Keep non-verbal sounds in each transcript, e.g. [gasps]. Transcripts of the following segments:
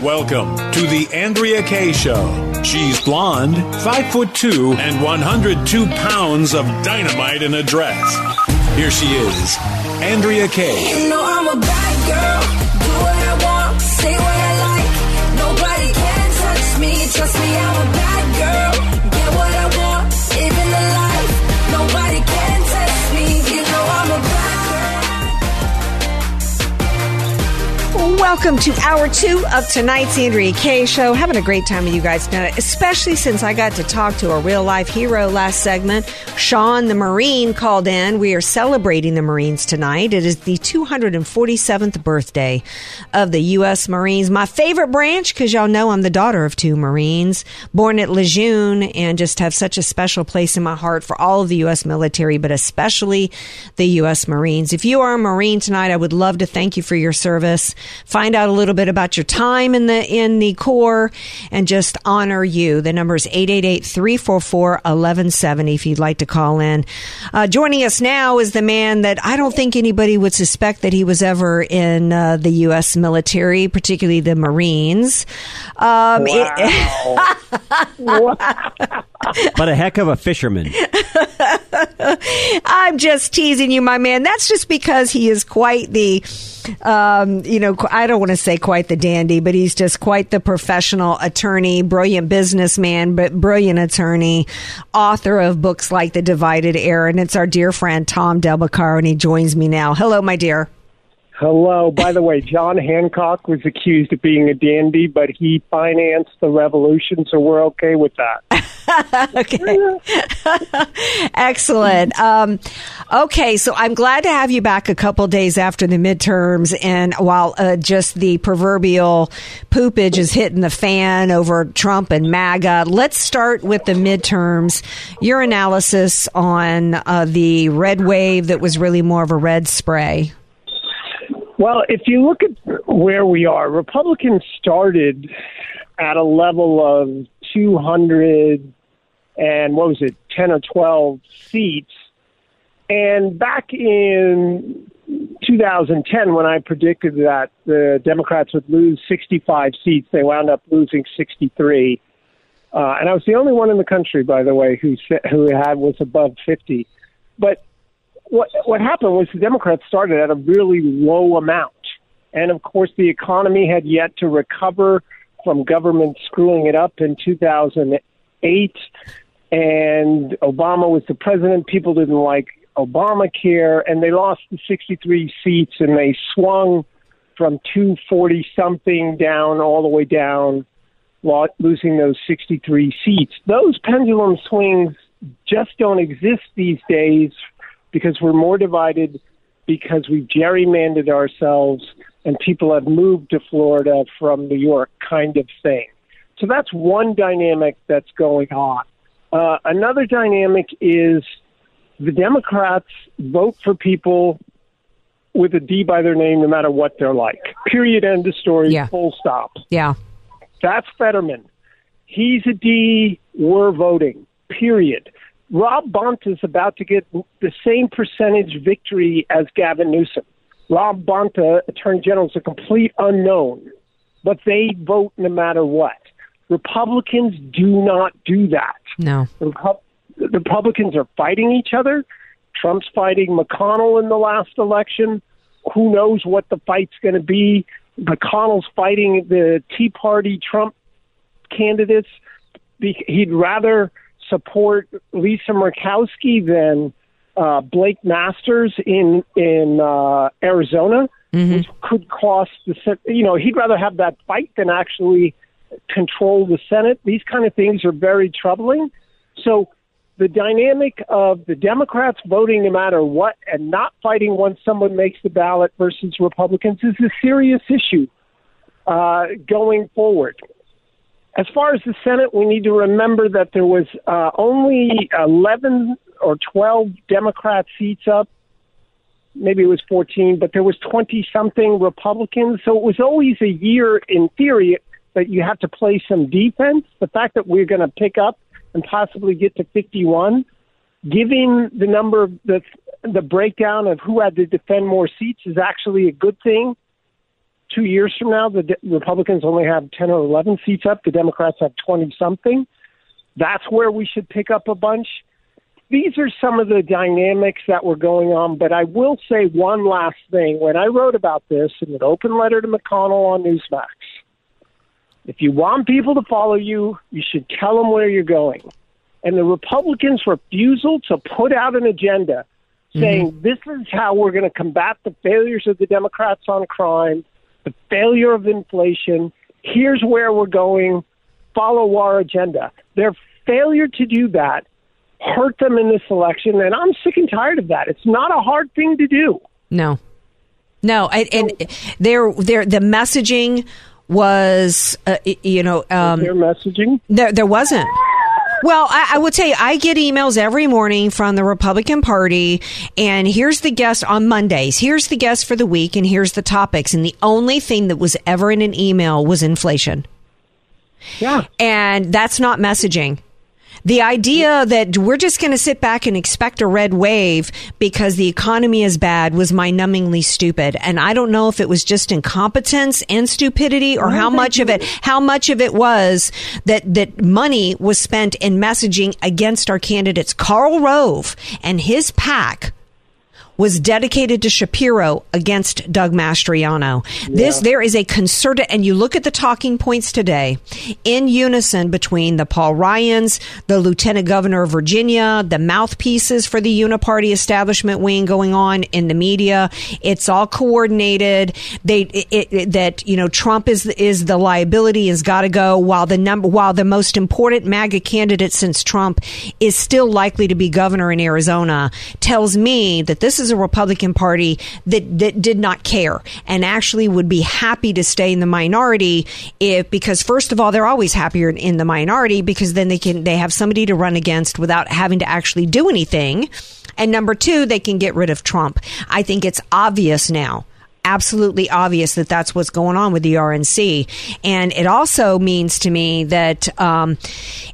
Welcome to the Andrea Kaye Show. She's blonde, five foot two, and 102 pounds of dynamite in a dress. Here she is, Andrea Kaye. You know I'm a bad girl. Do what I want, say what I like. Nobody can touch me. Trust me, I'm a bad girl. Welcome to hour two of tonight's Andrea Kaye Show. Having a great time with you guys tonight, especially since I got to talk to a real life hero last segment. Sean the Marine called in. We are celebrating the Marines tonight. It is the 247th birthday of the U.S. Marines, my favorite branch because y'all know I'm the daughter of two Marines, born at Lejeune, and just have such a special place in my heart for all of the U.S. military, but especially the U.S. Marines. If you are a Marine tonight, I would love to thank you for your service find out a little bit about your time in the in the Corps and just honor you. The number is 888-344-1170 if you'd like to call in. Uh, joining us now is the man that I don't think anybody would suspect that he was ever in uh, the U.S. military, particularly the Marines. Um, wow. [laughs] but a heck of a fisherman. [laughs] I'm just teasing you, my man. That's just because he is quite the, um, you know, I don't want to say quite the dandy, but he's just quite the professional attorney, brilliant businessman, but brilliant attorney, author of books like The Divided Era. And it's our dear friend, Tom Del Beccaro, and he joins me now. Hello, my dear. Hello. By the way, John Hancock was accused of being a dandy, but he financed the revolution, so we're okay with that. [laughs] okay. [laughs] Excellent. Um, okay, so I'm glad to have you back a couple days after the midterms, and while uh, just the proverbial poopage is hitting the fan over Trump and MAGA, let's start with the midterms. Your analysis on uh, the red wave that was really more of a red spray. Well, if you look at where we are, Republicans started at a level of 200 and what was it, 10 or 12 seats. And back in 2010, when I predicted that the Democrats would lose 65 seats, they wound up losing 63. Uh, and I was the only one in the country, by the way, who who had was above 50. But what what happened was the Democrats started at a really low amount, and of course the economy had yet to recover from government screwing it up in 2008, and Obama was the president. People didn't like Obamacare, and they lost the 63 seats, and they swung from 240 something down all the way down, losing those 63 seats. Those pendulum swings just don't exist these days because we're more divided because we've gerrymandered ourselves and people have moved to Florida from New York, kind of thing. So that's one dynamic that's going on. Uh, another dynamic is the Democrats vote for people with a D by their name, no matter what they're like. Period. End of story. Yeah. Full stop. Yeah. That's Fetterman. He's a D. We're voting. Period. Rob Bonta is about to get the same percentage victory as Gavin Newsom. Rob Bonta, uh, Attorney General, is a complete unknown, but they vote no matter what. Republicans do not do that. No. Repu- Republicans are fighting each other. Trump's fighting McConnell in the last election. Who knows what the fight's going to be? McConnell's fighting the Tea Party Trump candidates. He'd rather support Lisa Murkowski than uh, Blake Masters in in uh, Arizona, Mm-hmm. which could cost the you know he'd rather have that fight than actually control the Senate. These kind of things are very troubling. So the dynamic of the Democrats voting no matter what and not fighting once someone makes the ballot versus Republicans is a serious issue. uh, going forward. As far as the Senate, we need to remember that there was uh, only 11 or 12 Democrat seats up. Maybe it was 14, but there was 20 something Republicans. So it was always a year in theory that you have to play some defense. The fact that we're going to pick up and possibly get to 51, giving the number of the the breakdown of who had to defend more seats is actually a good thing. Two years from now, the de- Republicans only have 10 or 11 seats up. The Democrats have 20 something. That's where we should pick up a bunch. These are some of the dynamics that were going on, but I will say one last thing. When I wrote about this in an open letter to McConnell on Newsmax, if you want people to follow you, you should tell them where you're going. And the Republicans' refusal to put out an agenda saying mm-hmm. this is how we're going to combat the failures of the Democrats on crime, the failure of inflation. Here's where we're going. Follow our agenda. Their failure to do that hurt them in this election, and I'm sick and tired of that. It's not a hard thing to do. No, no, I, and there, there, the messaging was, uh, you know, um, Their messaging. there, there wasn't. Well, I, I would say I get emails every morning from the Republican Party, and here's the guest on Mondays. Here's the guest for the week, and here's the topics. And the only thing that was ever in an email was inflation. Yeah. And that's not messaging. The idea that we're just going to sit back and expect a red wave because the economy is bad was mind numbingly stupid. And I don't know if it was just incompetence and stupidity or how much of it, how much of it was that, that money was spent in messaging against our candidates. Karl Rove and his pack was dedicated to Shapiro against Doug Mastriano. This there is a concerted and you look at the talking points today in unison between the Paul Ryans, the Lieutenant Governor of Virginia, the mouthpieces for the Uniparty establishment wing going on in the media. It's all coordinated. They it, it, that you know Trump is is the liability has got to go while the number while the most important MAGA candidate since Trump is still likely to be governor in Arizona tells me that this is a Republican Party that, that did not care and actually would be happy to stay in the minority if because first of all they're always happier in the minority because then they can they have somebody to run against without having to actually do anything. And number two, they can get rid of Trump. I think it's obvious now absolutely obvious that that's what's going on with the RNC. And it also means to me that um,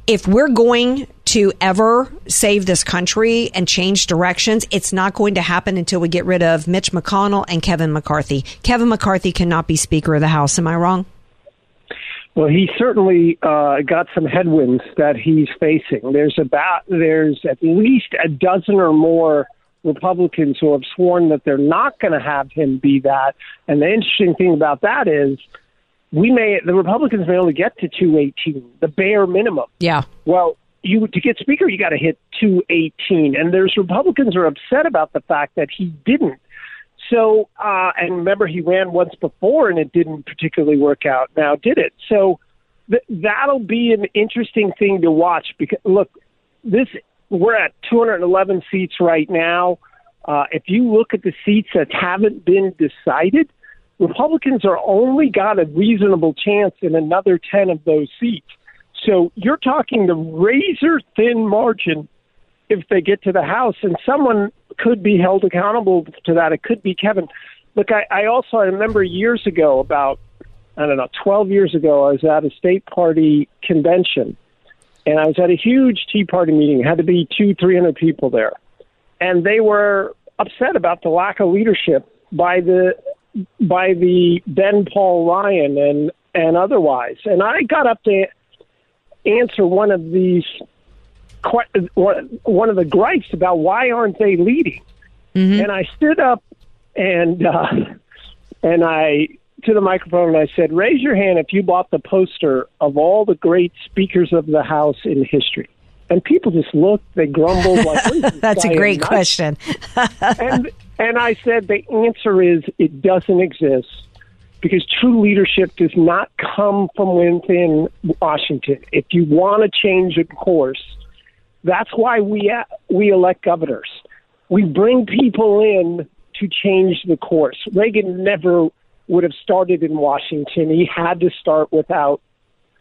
if we're going to ever save this country and change directions, it's not going to happen until we get rid of Mitch McConnell and Kevin McCarthy. Kevin McCarthy cannot be Speaker of the House. Am I wrong? Well, he certainly uh, got some headwinds that he's facing. There's about there's at least a dozen or more Republicans who have sworn that they're not going to have him be that. And the interesting thing about that is, we may the Republicans may only get to 218, the bare minimum. Yeah. Well, you to get speaker, you got to hit 218, and there's Republicans are upset about the fact that he didn't. So, uh, and remember, he ran once before, and it didn't particularly work out. Now, did it? So, th- that'll be an interesting thing to watch. Because look, this we're at 211 seats right now. Uh, if you look at the seats that haven't been decided, Republicans are only got a reasonable chance in another 10 of those seats. So you're talking the razor thin margin if they get to the House, and someone could be held accountable to that. It could be Kevin. Look, I, I also I remember years ago, about I don't know, 12 years ago, I was at a state party convention, and I was at a huge Tea Party meeting. It had to be two, three hundred people there, and they were upset about the lack of leadership by the by the then Paul Ryan and and otherwise. And I got up to answer one of these one of the gripes about why aren't they leading. Mm-hmm. And I stood up and uh, and I to the microphone and I said, "Raise your hand if you bought the poster of all the great speakers of the House in history." And people just looked, they grumbled like, "What is this [laughs] That's a great question. [laughs] and and I said the answer is it doesn't exist because true leadership does not come from within Washington. If you want to change a course, that's why we we elect governors. We bring people in to change the course. Reagan never would have started in Washington. He had to start without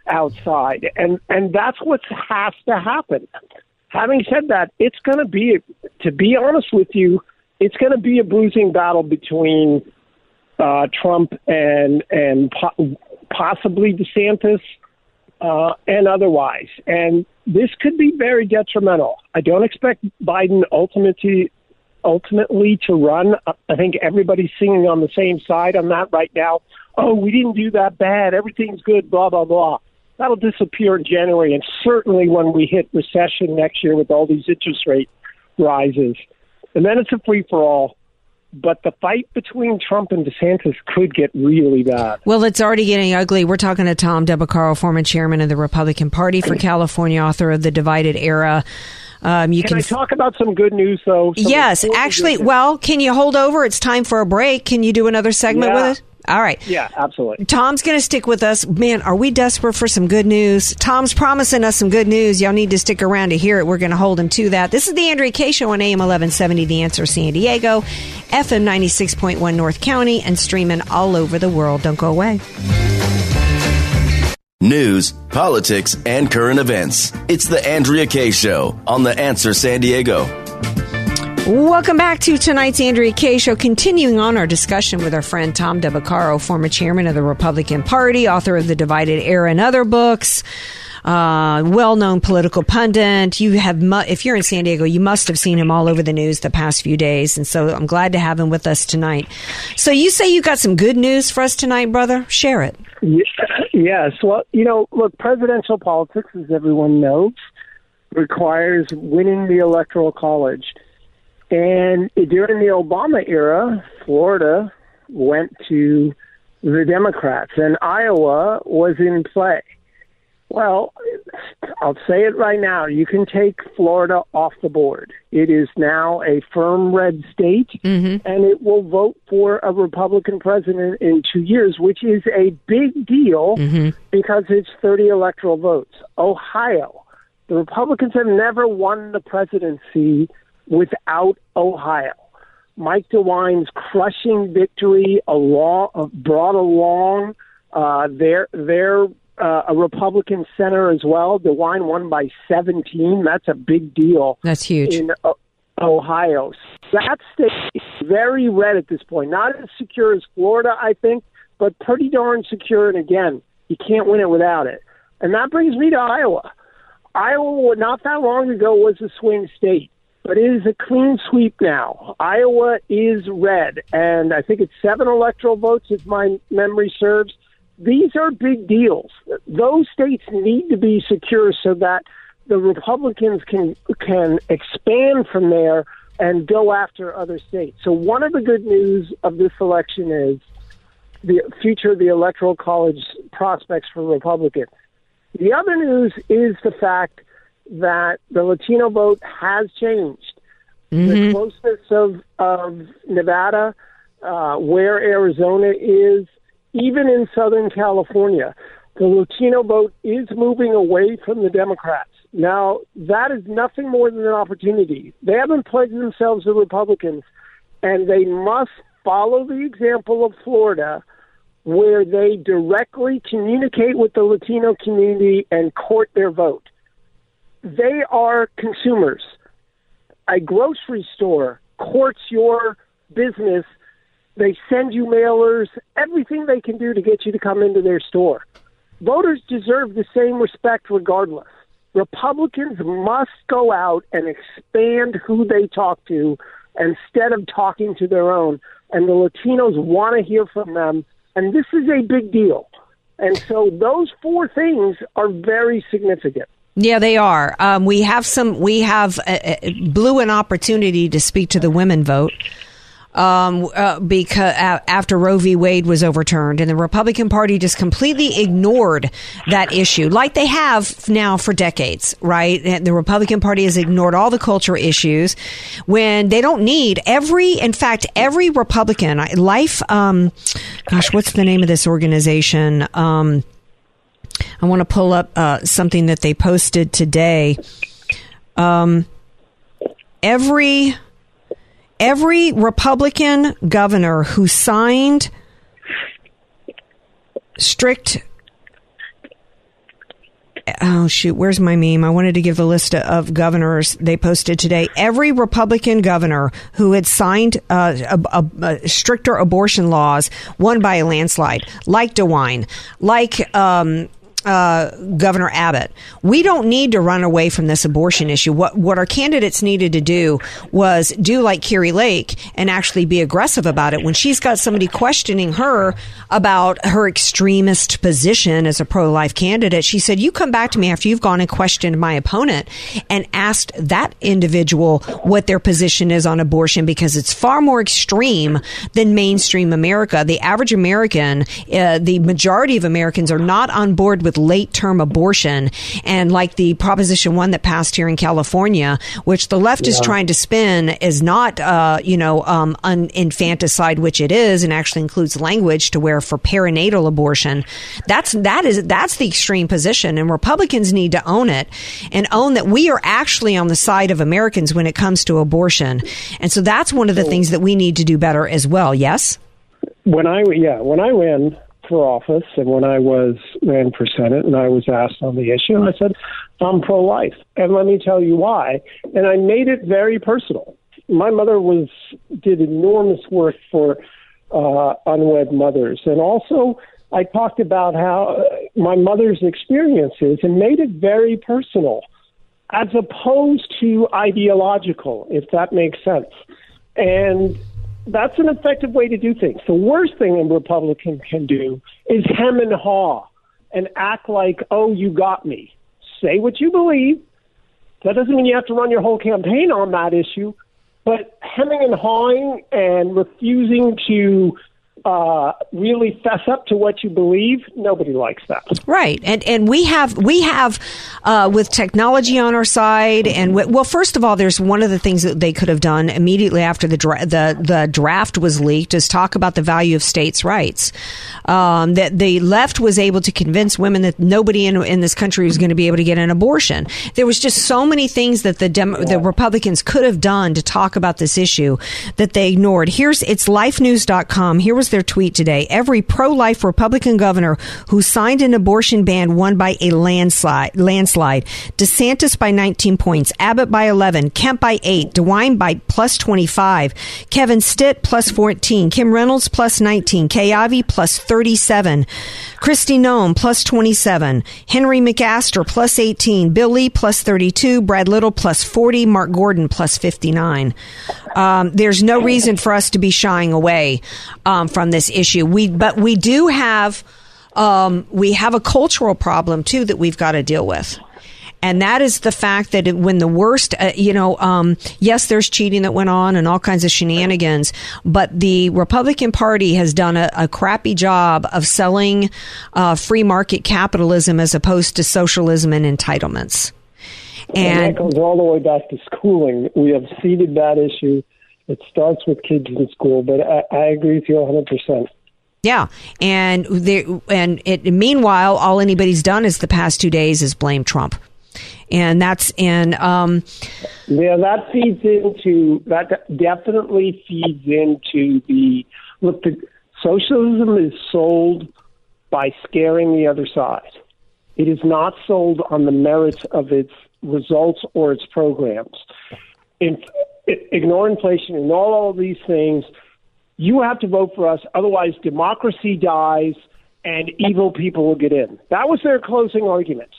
outside, and and that's what has to happen. Having said that, it's going to be, to be honest with you, it's going to be a bruising battle between uh, Trump and and po- possibly DeSantis uh, and otherwise. And this could be very detrimental. I don't expect Biden ultimately ultimately to run. I think everybody's singing on the same side on that right now. Oh, we didn't do that bad. Everything's good. Blah blah blah. That'll disappear in January, and certainly when we hit recession next year with all these interest rate rises, and then it's a free for all but the fight between Trump and DeSantis could get really bad. Well, it's already getting ugly. We're talking to Tom Del Beccaro, former chairman of the Republican Party for California, author of The Divided Era. Um, you can, can I talk about some good news, though? Some yes, actually. Well, can you hold over? It's time for a break. Can you do another segment Yeah. with us? All right. Yeah, absolutely. Tom's going to stick with us. Man, are we desperate for some good news? Tom's promising us some good news. Y'all need to stick around to hear it. We're going to hold him to that. This is the Andrea Kaye Show on AM 1170, The Answer San Diego, FM 96.1 North County, and streaming all over the world. Don't go away. News, politics, and current events. It's the Andrea Kaye Show on The Answer San Diego. Welcome back to tonight's Andrea Kaye Show, continuing on our discussion with our friend Tom Del Beccaro, former chairman of the Republican Party, author of The Divided Era and other books. Uh, well-known political pundit. You have, mu- if you're in San Diego, you must have seen him all over the news the past few days, and so I'm glad to have him with us tonight. So you say you got some good news for us tonight, brother? Share it. Ye- Yes. Well, you know, look, presidential politics, as everyone knows, requires winning the electoral college. And during the Obama era, Florida went to the Democrats, and Iowa was in play. Well, I'll say it right now. You can take Florida off the board. It is now a firm red state, and it will vote for a Republican president in two years, which is a big deal because it's 30 electoral votes. Ohio, the Republicans have never won the presidency without Ohio. Mike DeWine's crushing victory along, brought along uh, their their uh, a Republican center as well. DeWine won by 17. That's a big deal That's huge. in uh, Ohio. That state is very red at this point. Not as secure as Florida, I think, but pretty darn secure. And again, you can't win it without it. And that brings me to Iowa. Iowa, not that long ago, was a swing state, but it is a clean sweep now. Iowa is red, and I think it's seven electoral votes, if my memory serves. These are big deals. Those states need to be secure so that the Republicans can can expand from there and go after other states. So one of the good news of this election is the future of the electoral college prospects for Republicans. The other news is the fact that the Latino vote has changed. The closeness of, of Nevada, uh, where Arizona is, even in Southern California, the Latino vote is moving away from the Democrats. Now, that is nothing more than an opportunity. They haven't pledged themselves to Republicans, and they must follow the example of Florida, where they directly communicate with the Latino community and court their vote. They are consumers. A grocery store courts your business. They send you mailers, everything they can do to get you to come into their store. Voters deserve the same respect regardless. Republicans must go out and expand who they talk to instead of talking to their own. And the Latinos want to hear from them. And this is a big deal. And so those four things are very significant. Yeah, they are. Um, we have some. We have blew an opportunity to speak to the women vote um, uh, because uh, after Roe v. Wade was overturned, and the Republican Party just completely ignored that issue, like they have now for decades. Right? And the Republican Party has ignored all the culture issues when they don't need every. In fact, every Republican life. Um, gosh, what's the name of this organization? Um, I want to pull up uh, something that they posted today. Um, every every Republican governor who signed strict oh shoot where's my meme? I wanted to give the list of governors they posted today. Every republican governor who had signed uh, a, a, a stricter abortion laws won by a landslide. Like dewine. Like um, uh, Governor Abbott. We don't need to run away from this abortion issue. What what our candidates needed to do was do like Kari Lake and actually be aggressive about it. When she's got somebody questioning her about her extremist position as a pro life candidate, she said, "You come back to me after you've gone and questioned my opponent and asked that individual what their position is on abortion because it's far more extreme than mainstream America. The average American, uh, the majority of Americans are not on board with late term abortion and like the Proposition 1 that passed here in California, which the left is trying to spin is not, uh, you know, um, un- infanticide, which it is, and actually includes language to where for perinatal abortion, that's, that is, that's the extreme position. And Republicans need to own it and own that we are actually on the side of Americans when it comes to abortion. And so that's one of the things that we need to do better as well. Yes? when I yeah when I ran for office and when I was ran for senate and I was asked on the issue, I said I'm pro-life, and let me tell you why. And I made it very personal. My mother was did enormous work for uh, unwed mothers, and also I talked about how uh, my mother's experiences and made it very personal, as opposed to ideological, if that makes sense. And that's an effective way to do things. The worst thing a Republican can do is hem and haw and act like, oh, you got me. Say what you believe. That doesn't mean you have to run your whole campaign on that issue, but hemming and hawing and refusing to uh, really fess up to what you believe, nobody likes that. Right, and and we have we have uh, with technology on our side, and w- well, first of all, there's one of the things that they could have done immediately after the dra- the the draft was leaked is talk about the value of states' rights. Um, that the left was able to convince women that nobody in in this country was going to be able to get an abortion. There was just so many things that the Dem- the Republicans could have done to talk about this issue that they ignored. Here's it's lifenews.com. Here was their tweet today. Every pro-life Republican governor who signed an abortion ban won by a landslide. Landslide. DeSantis by 19 points. Abbott by 11. Kemp by 8. DeWine by plus 25. Kevin Stitt plus 14. Kim Reynolds plus 19. Kay Ivey plus 37. Kristi Noem plus 27. Henry McMaster plus 18. Bill Lee plus 32. Brad Little plus 40. Mark Gordon plus 59. Um, there's no reason for us to be shying away um, from this issue. We, but we do have um, we have a cultural problem too that we've got to deal with. And that is the fact that when the worst, uh, you know, um, yes, there's cheating that went on and all kinds of shenanigans, but the Republican Party has done a, a crappy job of selling uh, free market capitalism as opposed to socialism and entitlements. And, And that goes all the way back to schooling. We have seeded that issue. It starts with kids in school, but I, I agree with you 100%. Yeah, and there, and it, meanwhile, all anybody's done is the past two days is blame Trump, and that's and um, Yeah, that feeds into that definitely feeds into the look. The socialism is sold by scaring the other side. It is not sold on the merits of its results or its programs. In, ignore inflation and all, all these things. You have to vote for us, otherwise democracy dies and evil people will get in. That was their closing argument.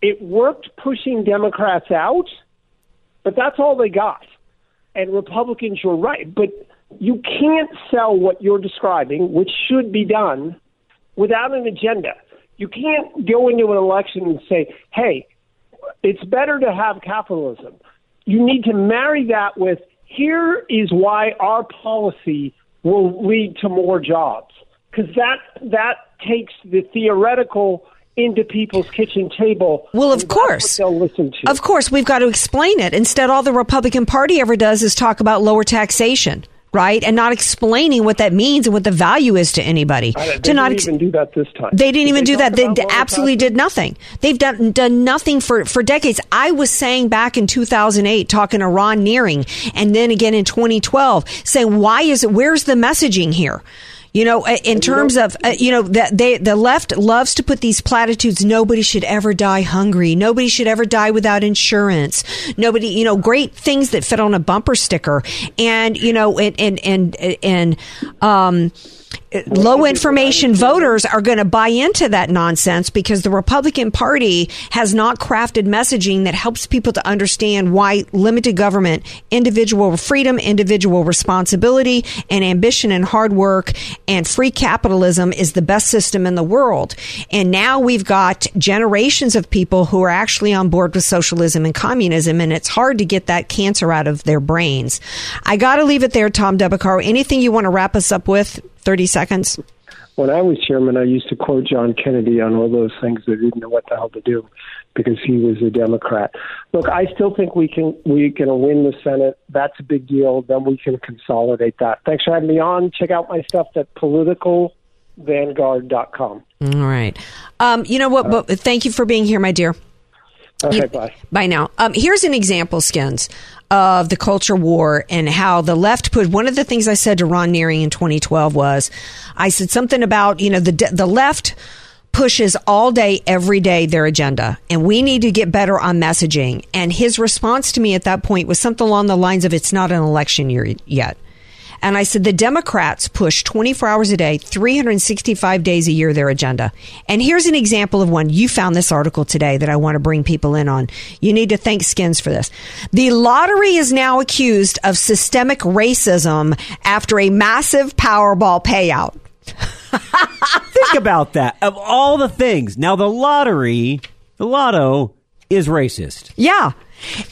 It worked pushing Democrats out, but that's all they got. And Republicans, you're right, but you can't sell what you're describing, which should be done, without an agenda. You can't go into an election and say, hey, it's better to have capitalism. You need to marry that with here is why our policy will lead to more jobs. Because that, that takes the theoretical into people's kitchen table. Well, of course. they'll listen to. Of course, we've got to explain it. Instead, all the Republican Party ever does is talk about lower taxation, right? And not explaining what that means and what the value is to anybody. I- they to didn't ex- even do that this time. They didn't Did even do that. They d- absolutely did nothing. They've done done nothing for for decades. I was saying back in 2008, talking to Ron Nehring, and then again in 2012, saying, "Why is it? Where's the messaging here?" You know, in terms of uh, you know that they the left loves to put these platitudes. Nobody should ever die hungry. Nobody should ever die without insurance. Nobody, you know, great things that fit on a bumper sticker, and you know, and and and, and um low information voters are going to buy into that nonsense because the Republican Party has not crafted messaging that helps people to understand why limited government, individual freedom, individual responsibility, and ambition and hard work and free capitalism is the best system in the world. And now we've got generations of people who are actually on board with socialism and communism, and it's hard to get that cancer out of their brains. I got to leave it there, Tom Del Beccaro. Anything you want to wrap us up with? 30 seconds. When I was chairman, I used to quote John Kennedy on all those things that didn't know what the hell to do because he was a Democrat. Look, I still think we can we can win the Senate. That's a big deal. Then we can consolidate that. Thanks for having me on. Check out my stuff at politicalvanguard.com. All right. Um, you know what? But thank you for being here, my dear. Okay, bye. Bye now. Um, here's an example, Skins, of the culture war and how the left put. One of the things I said to Ron Nehring in 2012 was, I said something about you know the the left pushes all day, every day their agenda, and we need to get better on messaging. And his response to me at that point was something along the lines of, "It's not an election year yet." And I said, the Democrats push 24 hours a day, 365 days a year their agenda. And here's an example of one. You found this article today that I want to bring people in on. You need to thank Skins for this. The lottery is now accused of systemic racism after a massive Powerball payout. [laughs] Think about that. Of all the things, now the lottery, the lotto is racist. Yeah.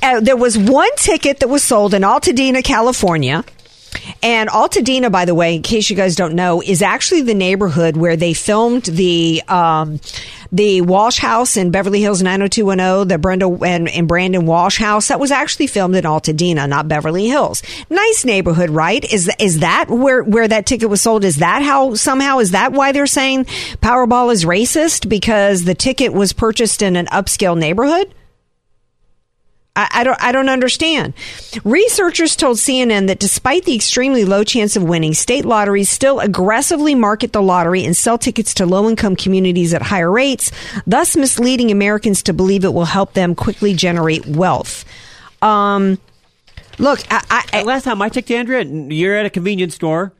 Uh, there was one ticket that was sold in Altadena, California. And Altadena, by the way, in case you guys don't know, is actually the neighborhood where they filmed the um, the Walsh House in Beverly Hills 90210, the Brenda and, and Brandon Walsh House. That was actually filmed in Altadena, not Beverly Hills. Nice neighborhood, right? Is is that where where that ticket was sold? Is that how somehow is that why they're saying Powerball is racist because the ticket was purchased in an upscale neighborhood? I, I don't. I don't understand. Researchers told CNN that despite the extremely low chance of winning, state lotteries still aggressively market the lottery and sell tickets to low-income communities at higher rates, thus misleading Americans to believe it will help them quickly generate wealth. Um, look, I, I, Last time I checked, Andrea, you're at a convenience store.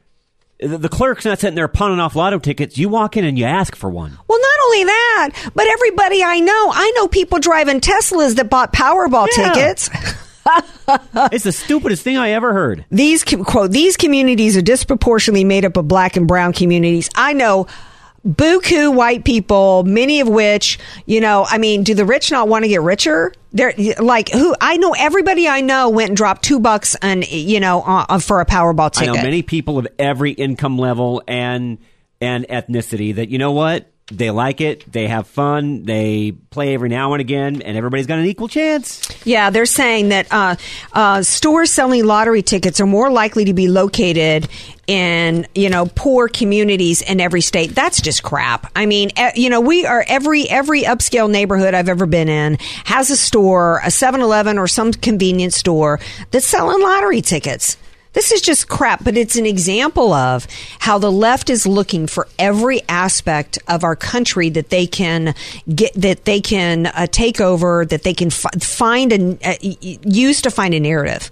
The, the clerk's not sitting there punning off lotto tickets. You walk in and you ask for one. Well, not only that, but everybody I know, I know people driving Teslas that bought Powerball Yeah. tickets. [laughs] it's the stupidest thing I ever heard. These quote these communities are disproportionately made up of black and brown communities. I know buku white people, many of which, you know, I mean, do the rich not want to get richer? They're like who I know. Everybody I know went and dropped two bucks and you know uh, for a Powerball I ticket. know many people of every income level and and ethnicity that you know what they like it, they have fun, they play every now and again, and everybody's got an equal chance. Yeah, they're saying that uh, uh, stores selling lottery tickets are more likely to be located in you know poor communities in every state. That's just crap. I mean, you know, we are every every upscale neighborhood I've ever been in has a store, a 7-Eleven or some convenience store that's selling lottery tickets. This is just crap, but it's an example of how the left is looking for every aspect of our country that they can get, that they can uh, take over, that they can f- find and uh, use to find a narrative.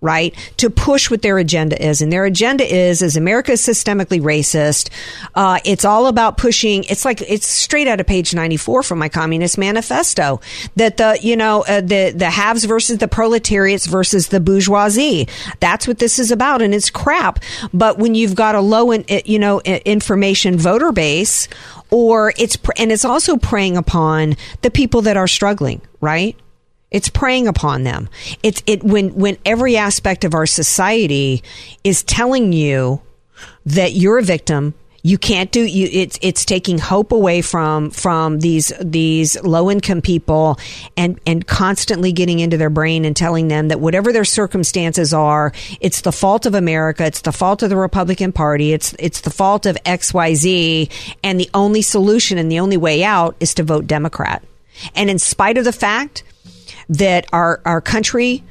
Right to push what their agenda is, and their agenda is is America is systemically racist. Uh, it's all about pushing. It's like it's straight out of page ninety four from my Communist Manifesto that the you know uh, the the haves versus the proletariats versus the bourgeoisie. That's what this is about, and it's crap. But when you've got a low in, you know information voter base, or it's and it's also preying upon the people that are struggling, right? It's preying upon them. It's it when when every aspect of our society is telling you that you're a victim. You can't do you. It's it's taking hope away from from these these low income people and and constantly getting into their brain and telling them that whatever their circumstances are, it's the fault of America. It's the fault of the Republican Party. It's it's the fault of X Y Z. And the only solution and the only way out is to vote Democrat. And in spite of the fact that our our country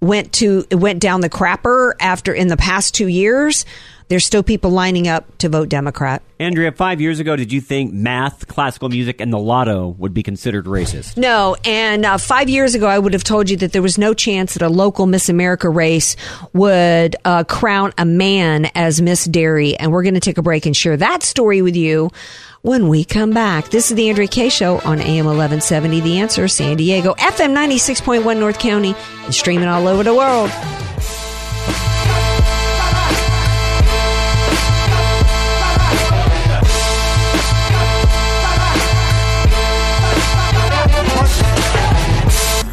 went to went down the crapper after in the past two years There's still people lining up to vote Democrat. Andrea, five years ago, did you think math, classical music, and the lotto would be considered racist? No, and uh, five years ago, I would have told you that there was no chance that a local Miss America race would uh, crown a man as Miss Derry. And we're going to take a break and share that story with you when we come back. This is the Andrea Kaye Show on AM 1170, The Answer, San Diego, FM 96.1 North County, and streaming all over the world.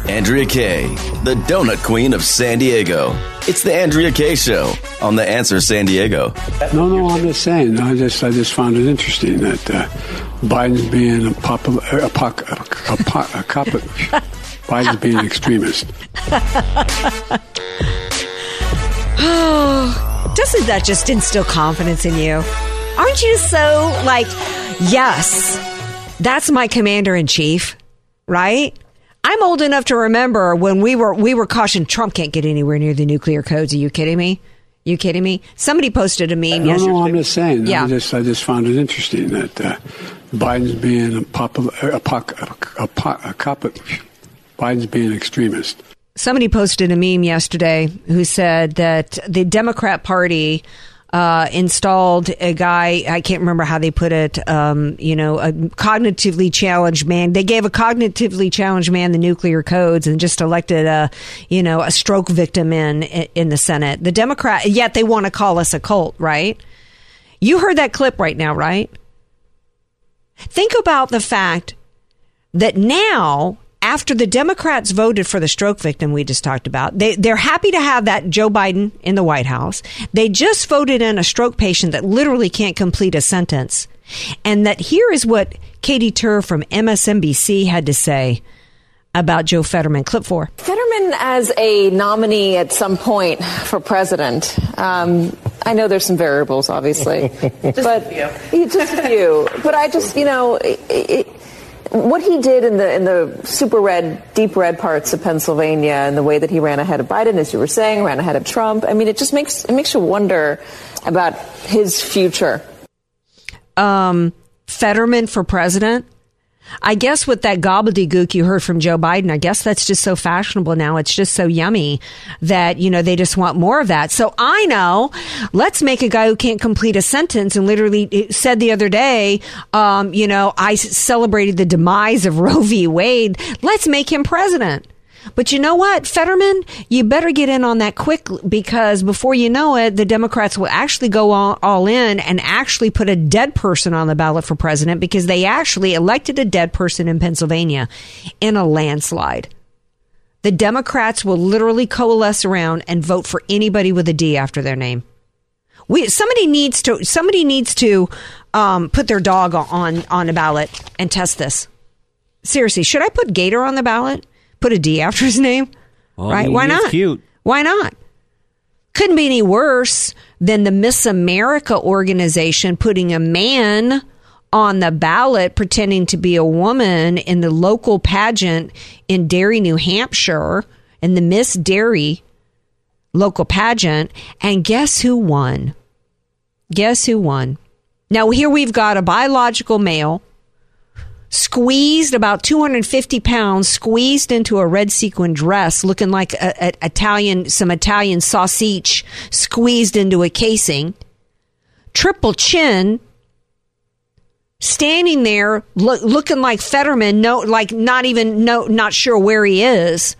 Andrea Kaye, the donut queen of San Diego. It's the Andrea Kaye Show on The Answer San Diego. No, no, I'm just saying. I just, I just found it interesting that uh, Biden's being a popular, a, poc- a, a, a cop, [laughs] Biden's being an extremist. Oh, [sighs] doesn't that just instill confidence in you? Aren't you so like, yes, that's my commander in chief, right? I'm old enough to remember when we were we were cautioned Trump can't get anywhere near the nuclear codes. Are you kidding me? You kidding me? Somebody posted a meme No, yesterday. no, I'm just saying. Yeah. I just, I just found it interesting that uh, Biden's being a popular, a, poc- a, a, a cop, Biden's being an extremist. Somebody posted a meme yesterday who said that the Democrat Party uh, installed a guy. I can't remember how they put it. Um, you know, a cognitively challenged man. They gave a cognitively challenged man the nuclear codes and just elected a, you know, a stroke victim in in the Senate. The Democrat. Yet they want to call us a cult, right? You heard that clip right now, right? Think about the fact that now after the Democrats voted for the stroke victim we just talked about, they, they're happy to have that Joe Biden in the White House. They just voted in a stroke patient that literally can't complete a sentence. And that here is what Katie Tur from MSNBC had to say about Joe Fetterman. Clip four. Fetterman as a nominee at some point for president. Um, I know there's some variables, obviously, [laughs] but Yeah, [laughs] just a few. But I just, you know, it, it, what he did in the in the super red, deep red parts of Pennsylvania, and the way that he ran ahead of Biden, as you were saying, ran ahead of Trump. I mean, it just makes it makes you wonder about his future. Um, Fetterman for president. I guess with that gobbledygook you heard from Joe Biden, I guess that's just so fashionable now. It's just so yummy that, you know, they just want more of that. So I know, let's make a guy who can't complete a sentence and literally said the other day, um, you know, I celebrated the demise of [laughs] Roe v. Wade. Let's make him president. But you know what, Fetterman, you better get in on that quick because before you know it, the Democrats will actually go all, all, in and actually put a dead person on the ballot for president because they actually elected a dead person in Pennsylvania in a landslide. The Democrats will literally coalesce around and vote for anybody with a D after their name. We somebody needs to somebody needs to um, put their dog on on a ballot and test this. Seriously, should I put Gator on the ballot? Put a D after his name, well, right? Why not? Cute. Why not? Couldn't be any worse than the Miss America organization putting a man on the ballot pretending to be a woman in the local pageant in Derry, New Hampshire, in the Miss Derry local pageant. And guess who won? Guess who won? Now, here we've got a biological male squeezed about 250 pounds, squeezed into a red sequin dress, looking like a, a, Italian, some Italian sausage squeezed into a casing, triple chin, standing there lo- looking like Fetterman, no, like not even, no, not sure where he is.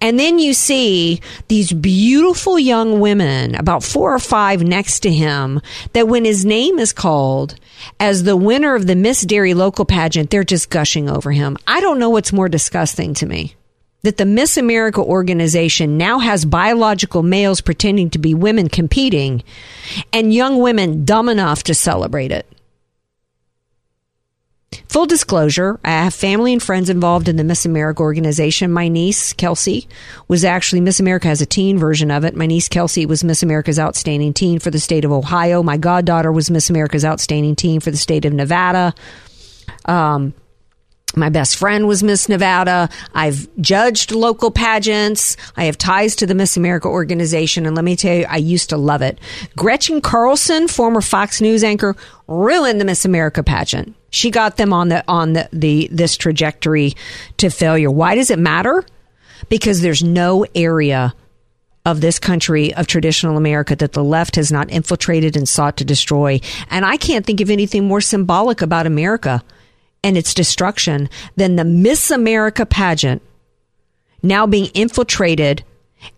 And then you see these beautiful young women, about four or five next to him, that when his name is called as the winner of the Miss Derry local pageant, they're just gushing over him. I don't know what's more disgusting to me. That the Miss America organization now has biological males pretending to be women competing and young women dumb enough to celebrate it. Full disclosure, I have family and friends involved in the Miss America organization. My niece, Kelsey, was actually Miss America has a teen version of it. My niece, Kelsey, was Miss America's Outstanding Teen for the state of Ohio. My goddaughter was Miss America's Outstanding Teen for the state of Nevada. Um, My best friend was Miss Nevada. I've judged local pageants. I have ties to the Miss America organization. And let me tell you, I used to love it. Gretchen Carlson, former Fox News anchor, ruined the Miss America pageant. She got them on the, on the, the, this trajectory to failure. Why does it matter? Because there's no area of this country of traditional America that the left has not infiltrated and sought to destroy. And I can't think of anything more symbolic about America and its destruction than the Miss America pageant now being infiltrated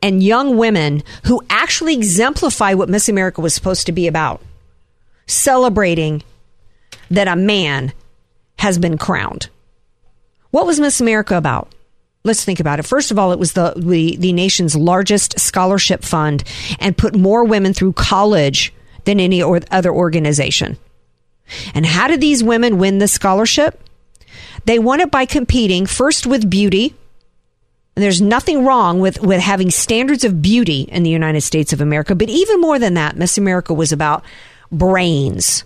and young women who actually exemplify what Miss America was supposed to be about, celebrating that a man has been crowned. What was Miss America about? Let's think about it. First of all, it was the, the, the nation's largest scholarship fund and put more women through college than any or other organization. And how did these women win the scholarship? They won it by competing first with beauty. And there's nothing wrong with, with having standards of beauty in the United States of America. But even more than that, Miss America was about brains.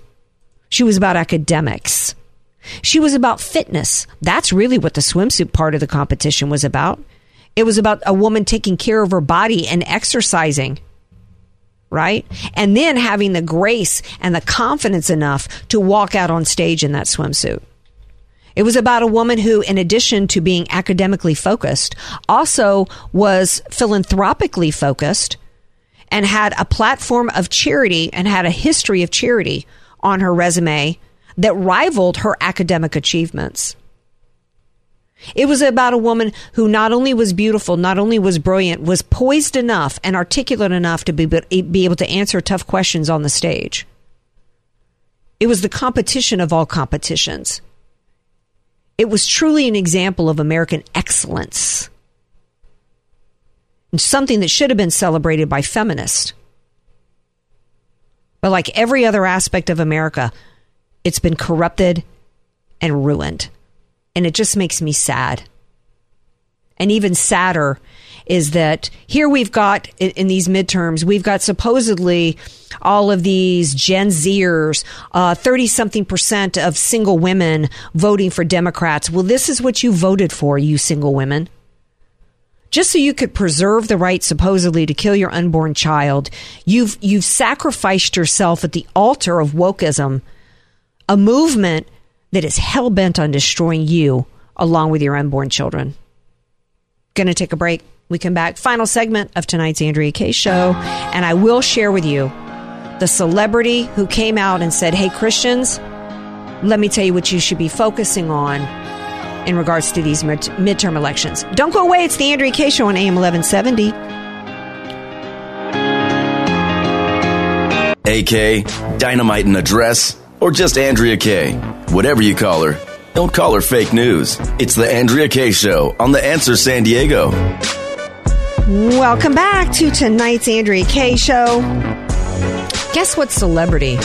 She was about academics. She was about fitness. That's really what the swimsuit part of the competition was about. It was about a woman taking care of her body and exercising right? And then having the grace and the confidence enough to walk out on stage in that swimsuit. It was about a woman who, in addition to being academically focused, also was philanthropically focused and had a platform of charity and had a history of charity on her resume that rivaled her academic achievements. It was about a woman who not only was beautiful, not only was brilliant, was poised enough and articulate enough to be, be able to answer tough questions on the stage. It was the competition of all competitions. It was truly an example of American excellence. And something that should have been celebrated by feminists. But like every other aspect of America, it's been corrupted and ruined and it just makes me sad. And even sadder is that here we've got in these midterms, we've got supposedly all of these Gen Zers, thirty uh, something percent of single women voting for Democrats. Well, this is what you voted for, you single women. Just so you could preserve the right, supposedly, to kill your unborn child, you've you've sacrificed yourself at the altar of wokeism, a movement that is hell bent on destroying you along with your unborn children. Going to take a break. We come back. Final segment of tonight's Andrea Kaye show. And I will share with you the celebrity who came out and said, Hey, Christians, let me tell you what you should be focusing on in regards to these mid- midterm elections. Don't go away. It's the Andrea Kaye show on AM 1170. AK, dynamite in a dress or just Andrea Kaye. Whatever you call her, don't call her fake news. It's the Andrea Kaye Show on The Answer San Diego. Welcome back to tonight's Andrea Kaye Show. Guess what celebrity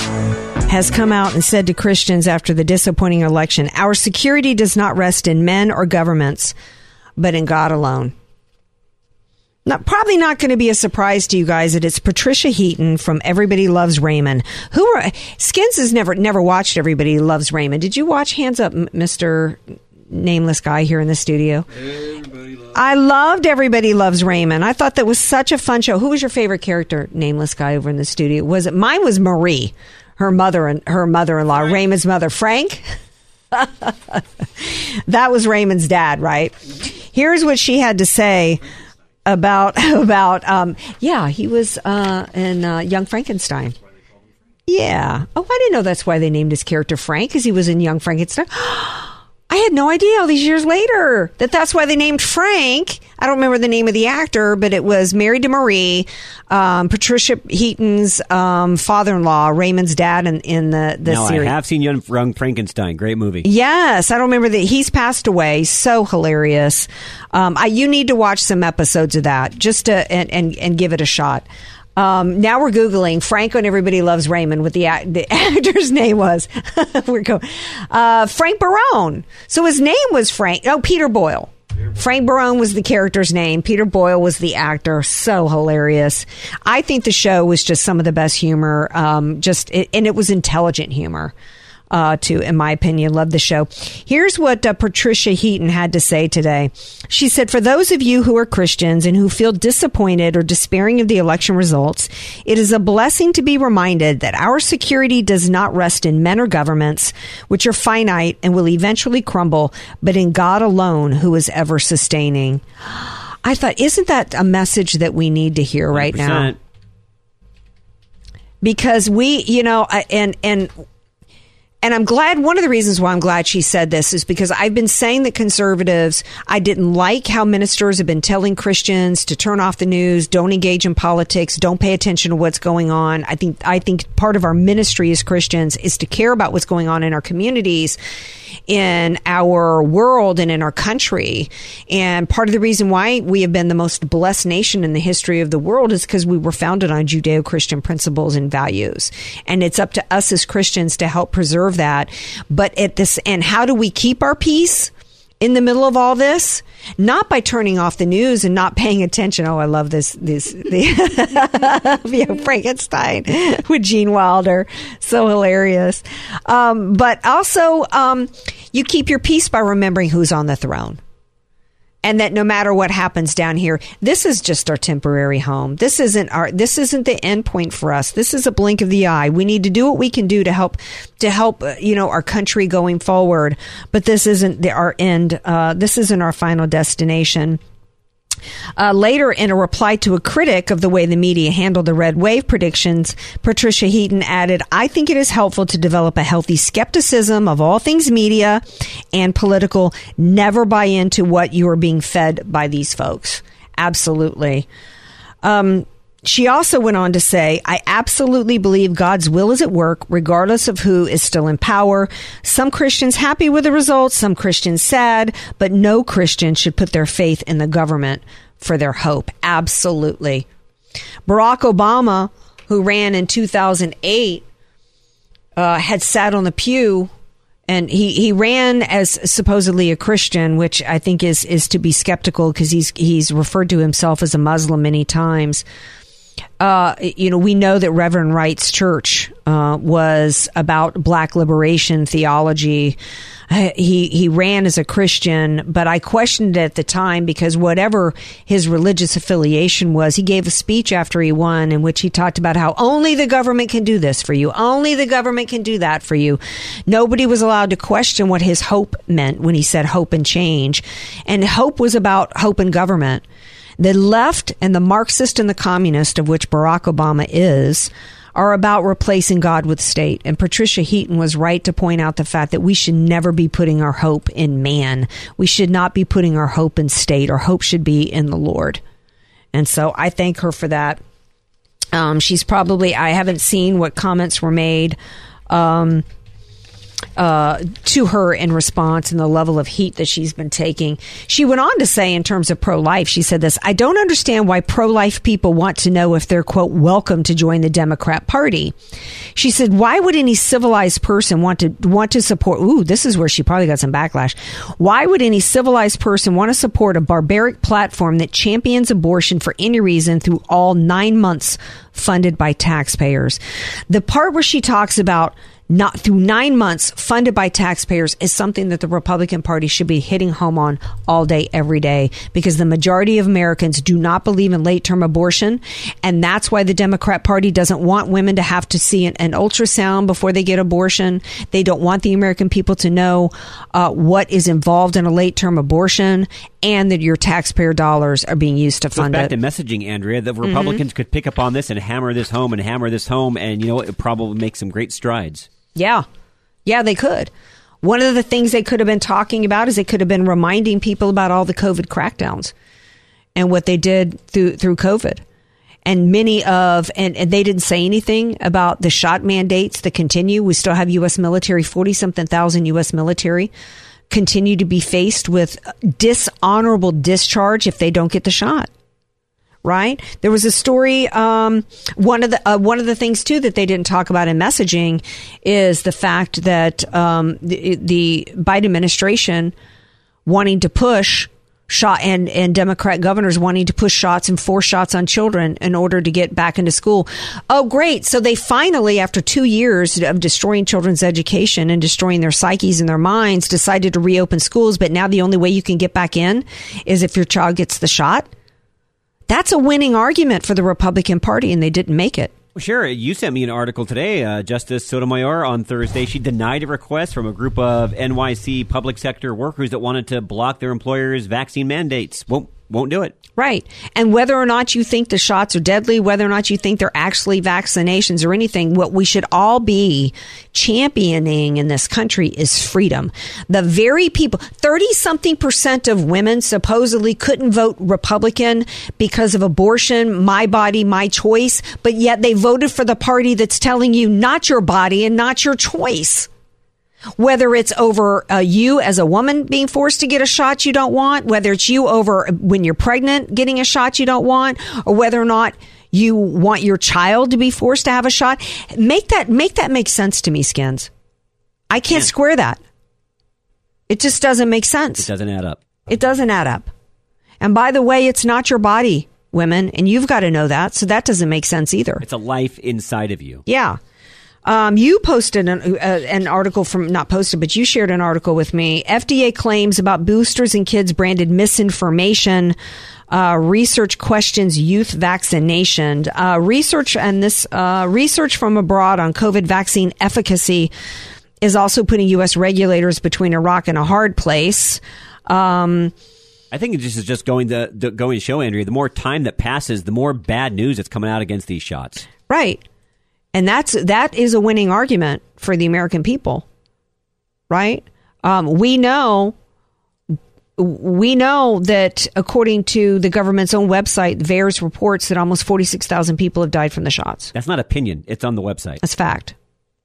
has come out and said to Christians after the disappointing election, Our security does not rest in men or governments, but in God alone. Not, probably not going to be a surprise to you guys that it's Patricia Heaton from Everybody Loves Raymond. Who are Skins has never never watched Everybody Loves Raymond. Did you watch Hands Up, Mister Nameless Guy here in the studio? I loved Everybody Loves Raymond. I thought that was such a fun show. Who was your favorite character, Nameless Guy, over in the studio? Was it mine? Was Marie, her mother and her mother-in-law, Raymond's mother, Frank. that was Raymond's dad, right? Here's what she had to say about [laughs] about um, yeah he was uh, in uh, Young Frankenstein. Yeah. Oh, I didn't know that's why they named his character Frank because he was in Young Frankenstein. [gasps] I had no idea all these years later that that's why they named Frank. I don't remember the name of the actor, but it was married to Marie, um, Patricia Heaton's um, father-in-law, Raymond's dad in, in the the no, series. I have seen Young Frankenstein. Great movie. Yes, I don't remember that he's passed away. So hilarious. Um, I, you need to watch some episodes of that just to and, and, and give it a shot. Um, now we're googling Frank and Everybody Loves Raymond. What the the [laughs] actor's name was? [laughs] we're going uh, Frank Barone. So his name was Frank. Oh, Peter Boyle. Frank Barone was the character's name. Peter Boyle was the actor. So hilarious. I think the show was just some of the best humor. Um, just it, and it was intelligent humor. Uh, to, in my opinion. Love the show. Here's what uh, Patricia Heaton had to say today. She said, For those of you who are Christians and who feel disappointed or despairing of the election results, it is a blessing to be reminded that our security does not rest in men or governments, which are finite and will eventually crumble, but in God alone, who is ever sustaining. I thought, isn't that a message that we need to hear right now? 100%. because we, you know, I- and and and I'm glad. One of the reasons why I'm glad she said this is because I've been saying that conservatives. I didn't like how ministers have been telling Christians to turn off the news, don't engage in politics, don't pay attention to what's going on. I think I think part of our ministry as Christians is to care about what's going on in our communities in our world and in our country. And part of the reason why we have been the most blessed nation in the history of the world is because we were founded on Judeo Christian principles and values. And it's up to us as Christians to help preserve that. But at this, and how do we keep our peace? In the middle of all this, not by turning off the news and not paying attention. Oh, I love this, this, the [laughs] yeah, Frankenstein with Gene Wilder. So hilarious. Um, but also, um, you keep your peace by remembering who's on the throne and that no matter what happens down here this is just our temporary home. This isn't our this isn't the end point for us. This is a blink of the eye. We need to do what we can do to help to help uh, you know our country going forward. But this isn't the, our end uh, this isn't our final destination uh, later, in a reply to a critic of the way the media handled the red wave predictions, Patricia Heaton added, I think it is helpful to develop a healthy skepticism of all things media and political. Never buy into what you are being fed by these folks. Absolutely. Um, she also went on to say, I absolutely believe God's will is at work, regardless of who is still in power. Some Christians happy with the results, some Christians sad, but no Christian should put their faith in the government for their hope. Absolutely. Barack Obama, who ran in 2008, uh, had sat on the pew and he, he ran as supposedly a Christian, which I think is, is to be skeptical because he's, he's referred to himself as a Muslim many times uh, you know, we know that Reverend Wright's church uh, was about black liberation theology. He he ran as a Christian, but I questioned it at the time because whatever his religious affiliation was, he gave a speech after he won in which he talked about how only the government can do this for you, only the government can do that for you. Nobody was allowed to question what his hope meant when he said hope and change, and hope was about hope and government. The left and the Marxist and the communist, of which Barack Obama is, are about replacing God with state. And Patricia Heaton was right to point out the fact that we should never be putting our hope in man. We should not be putting our hope in state. Our hope should be in the Lord. And so I thank her for that. Um, she's probably, I haven't seen what comments were made. Um, uh, to her in response and the level of heat that she's been taking. She went on to say, in terms of pro life, she said this I don't understand why pro life people want to know if they're, quote, welcome to join the Democrat Party. She said, Why would any civilized person want to want to support? Ooh, this is where she probably got some backlash. Why would any civilized person want to support a barbaric platform that champions abortion for any reason through all nine months funded by taxpayers? The part where she talks about not through nine months funded by taxpayers is something that the Republican Party should be hitting home on all day, every day, because the majority of Americans do not believe in late term abortion. And that's why the Democrat Party doesn't want women to have to see an, an ultrasound before they get abortion. They don't want the American people to know uh, what is involved in a late term abortion and that your taxpayer dollars are being used to fund back it. to messaging, Andrea. The Republicans could pick up on this and hammer this home and hammer this home, and you know what? It probably make some great strides. Yeah. Yeah, they could. One of the things they could have been talking about is they could have been reminding people about all the COVID crackdowns and what they did through through COVID. And many of and, and they didn't say anything about the shot mandates that continue. We still have US military, forty something thousand US military continue to be faced with dishonorable discharge if they don't get the shot right? There was a story. Um, one of the uh, one of the things too that they didn't talk about in messaging is the fact that um, the, the Biden administration wanting to push shot and, and Democrat governors wanting to push shots and force shots on children in order to get back into school. Oh, great. So they finally, after two years of destroying children's education and destroying their psyches and their minds, decided to reopen schools. But now the only way you can get back in is if your child gets the shot. That's a winning argument for the Republican Party, and they didn't make it. Sure. You sent me an article today. Uh, Justice Sotomayor on Thursday, she denied a request from a group of NYC public sector workers that wanted to block their employers' vaccine mandates. Won't do it. Right. And whether or not you think the shots are deadly, whether or not you think they're actually vaccinations or anything, what we should all be championing in this country is freedom. The very people, 30 something percent of women supposedly couldn't vote Republican because of abortion, my body, my choice, but yet they voted for the party that's telling you not your body and not your choice whether it's over uh, you as a woman being forced to get a shot you don't want, whether it's you over when you're pregnant getting a shot you don't want, or whether or not you want your child to be forced to have a shot. Make that make that make sense to me, Skins. I can't square that. It just doesn't make sense. It doesn't add up. It doesn't add up. And by the way, it's not your body, women, and you've got to know that. So that doesn't make sense either. It's a life inside of you. Yeah. Um, you posted an, uh, an article from, not posted, but you shared an article with me. FDA claims about boosters and kids branded misinformation. Uh, research questions youth vaccination. Uh, research and this uh, research from abroad on COVID vaccine efficacy is also putting U.S. regulators between a rock and a hard place. Um, I think it just is just going to, to going to show Andrea. The more time that passes, the more bad news that's coming out against these shots. Right. And that's that is a winning argument for the American people. Right? Um, we know we know that according to the government's own website, VAERS reports that almost 46,000 people have died from the shots. That's not opinion. It's on the website. That's fact.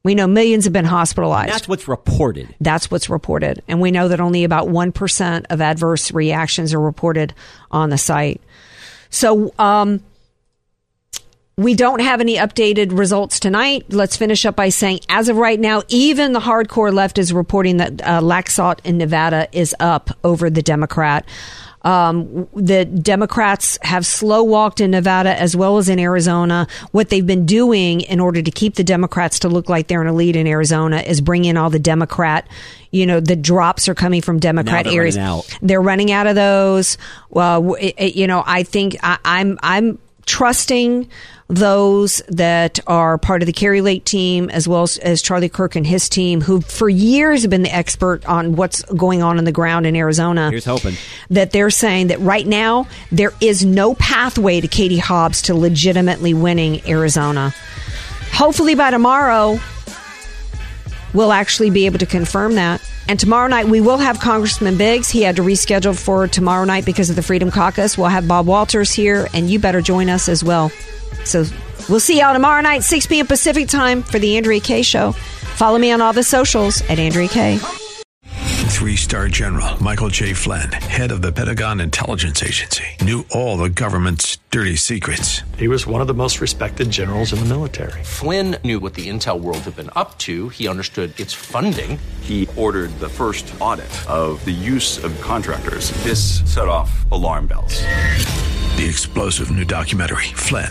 We know millions have been hospitalized. That's what's reported. That's what's reported. And we know that only about 1% of adverse reactions are reported on the site. So, um, we don't have any updated results tonight. Let's finish up by saying, as of right now, even the hardcore left is reporting that uh, Laxalt in Nevada is up over the Democrat. Um, the Democrats have slow walked in Nevada as well as in Arizona. What they've been doing in order to keep the Democrats to look like they're in a lead in Arizona is bring in all the Democrat. You know, the drops are coming from Democrat they're areas. running out. They're running out of those. Well, it- it- you know, I think I, I'm I'm trusting those that are part of the Kari Lake team, as well as, as Charlie Kirk and his team, who for years have been the expert on what's going on in the ground in Arizona. Here's hoping. That they're saying that right now there is no pathway to Katie Hobbs to legitimately winning Arizona. Hopefully by tomorrow, we'll actually be able to confirm that. And tomorrow night we will have Congressman Biggs. He had to reschedule for tomorrow night because of the Freedom Caucus. We'll have Bob Walters here, and you better join us as well. So we'll see y'all tomorrow night, 6 p.m. Pacific time for the Andrea Kaye Show. Follow me on all the socials at Andrea Kaye. Three star general Michael J. Flynn, head of the Pentagon Intelligence Agency, knew all the government's dirty secrets. He was one of the most respected generals in the military. Flynn knew what the intel world had been up to. He understood its funding. He ordered the first audit of the use of contractors. This set off alarm bells. The explosive new documentary, Flynn,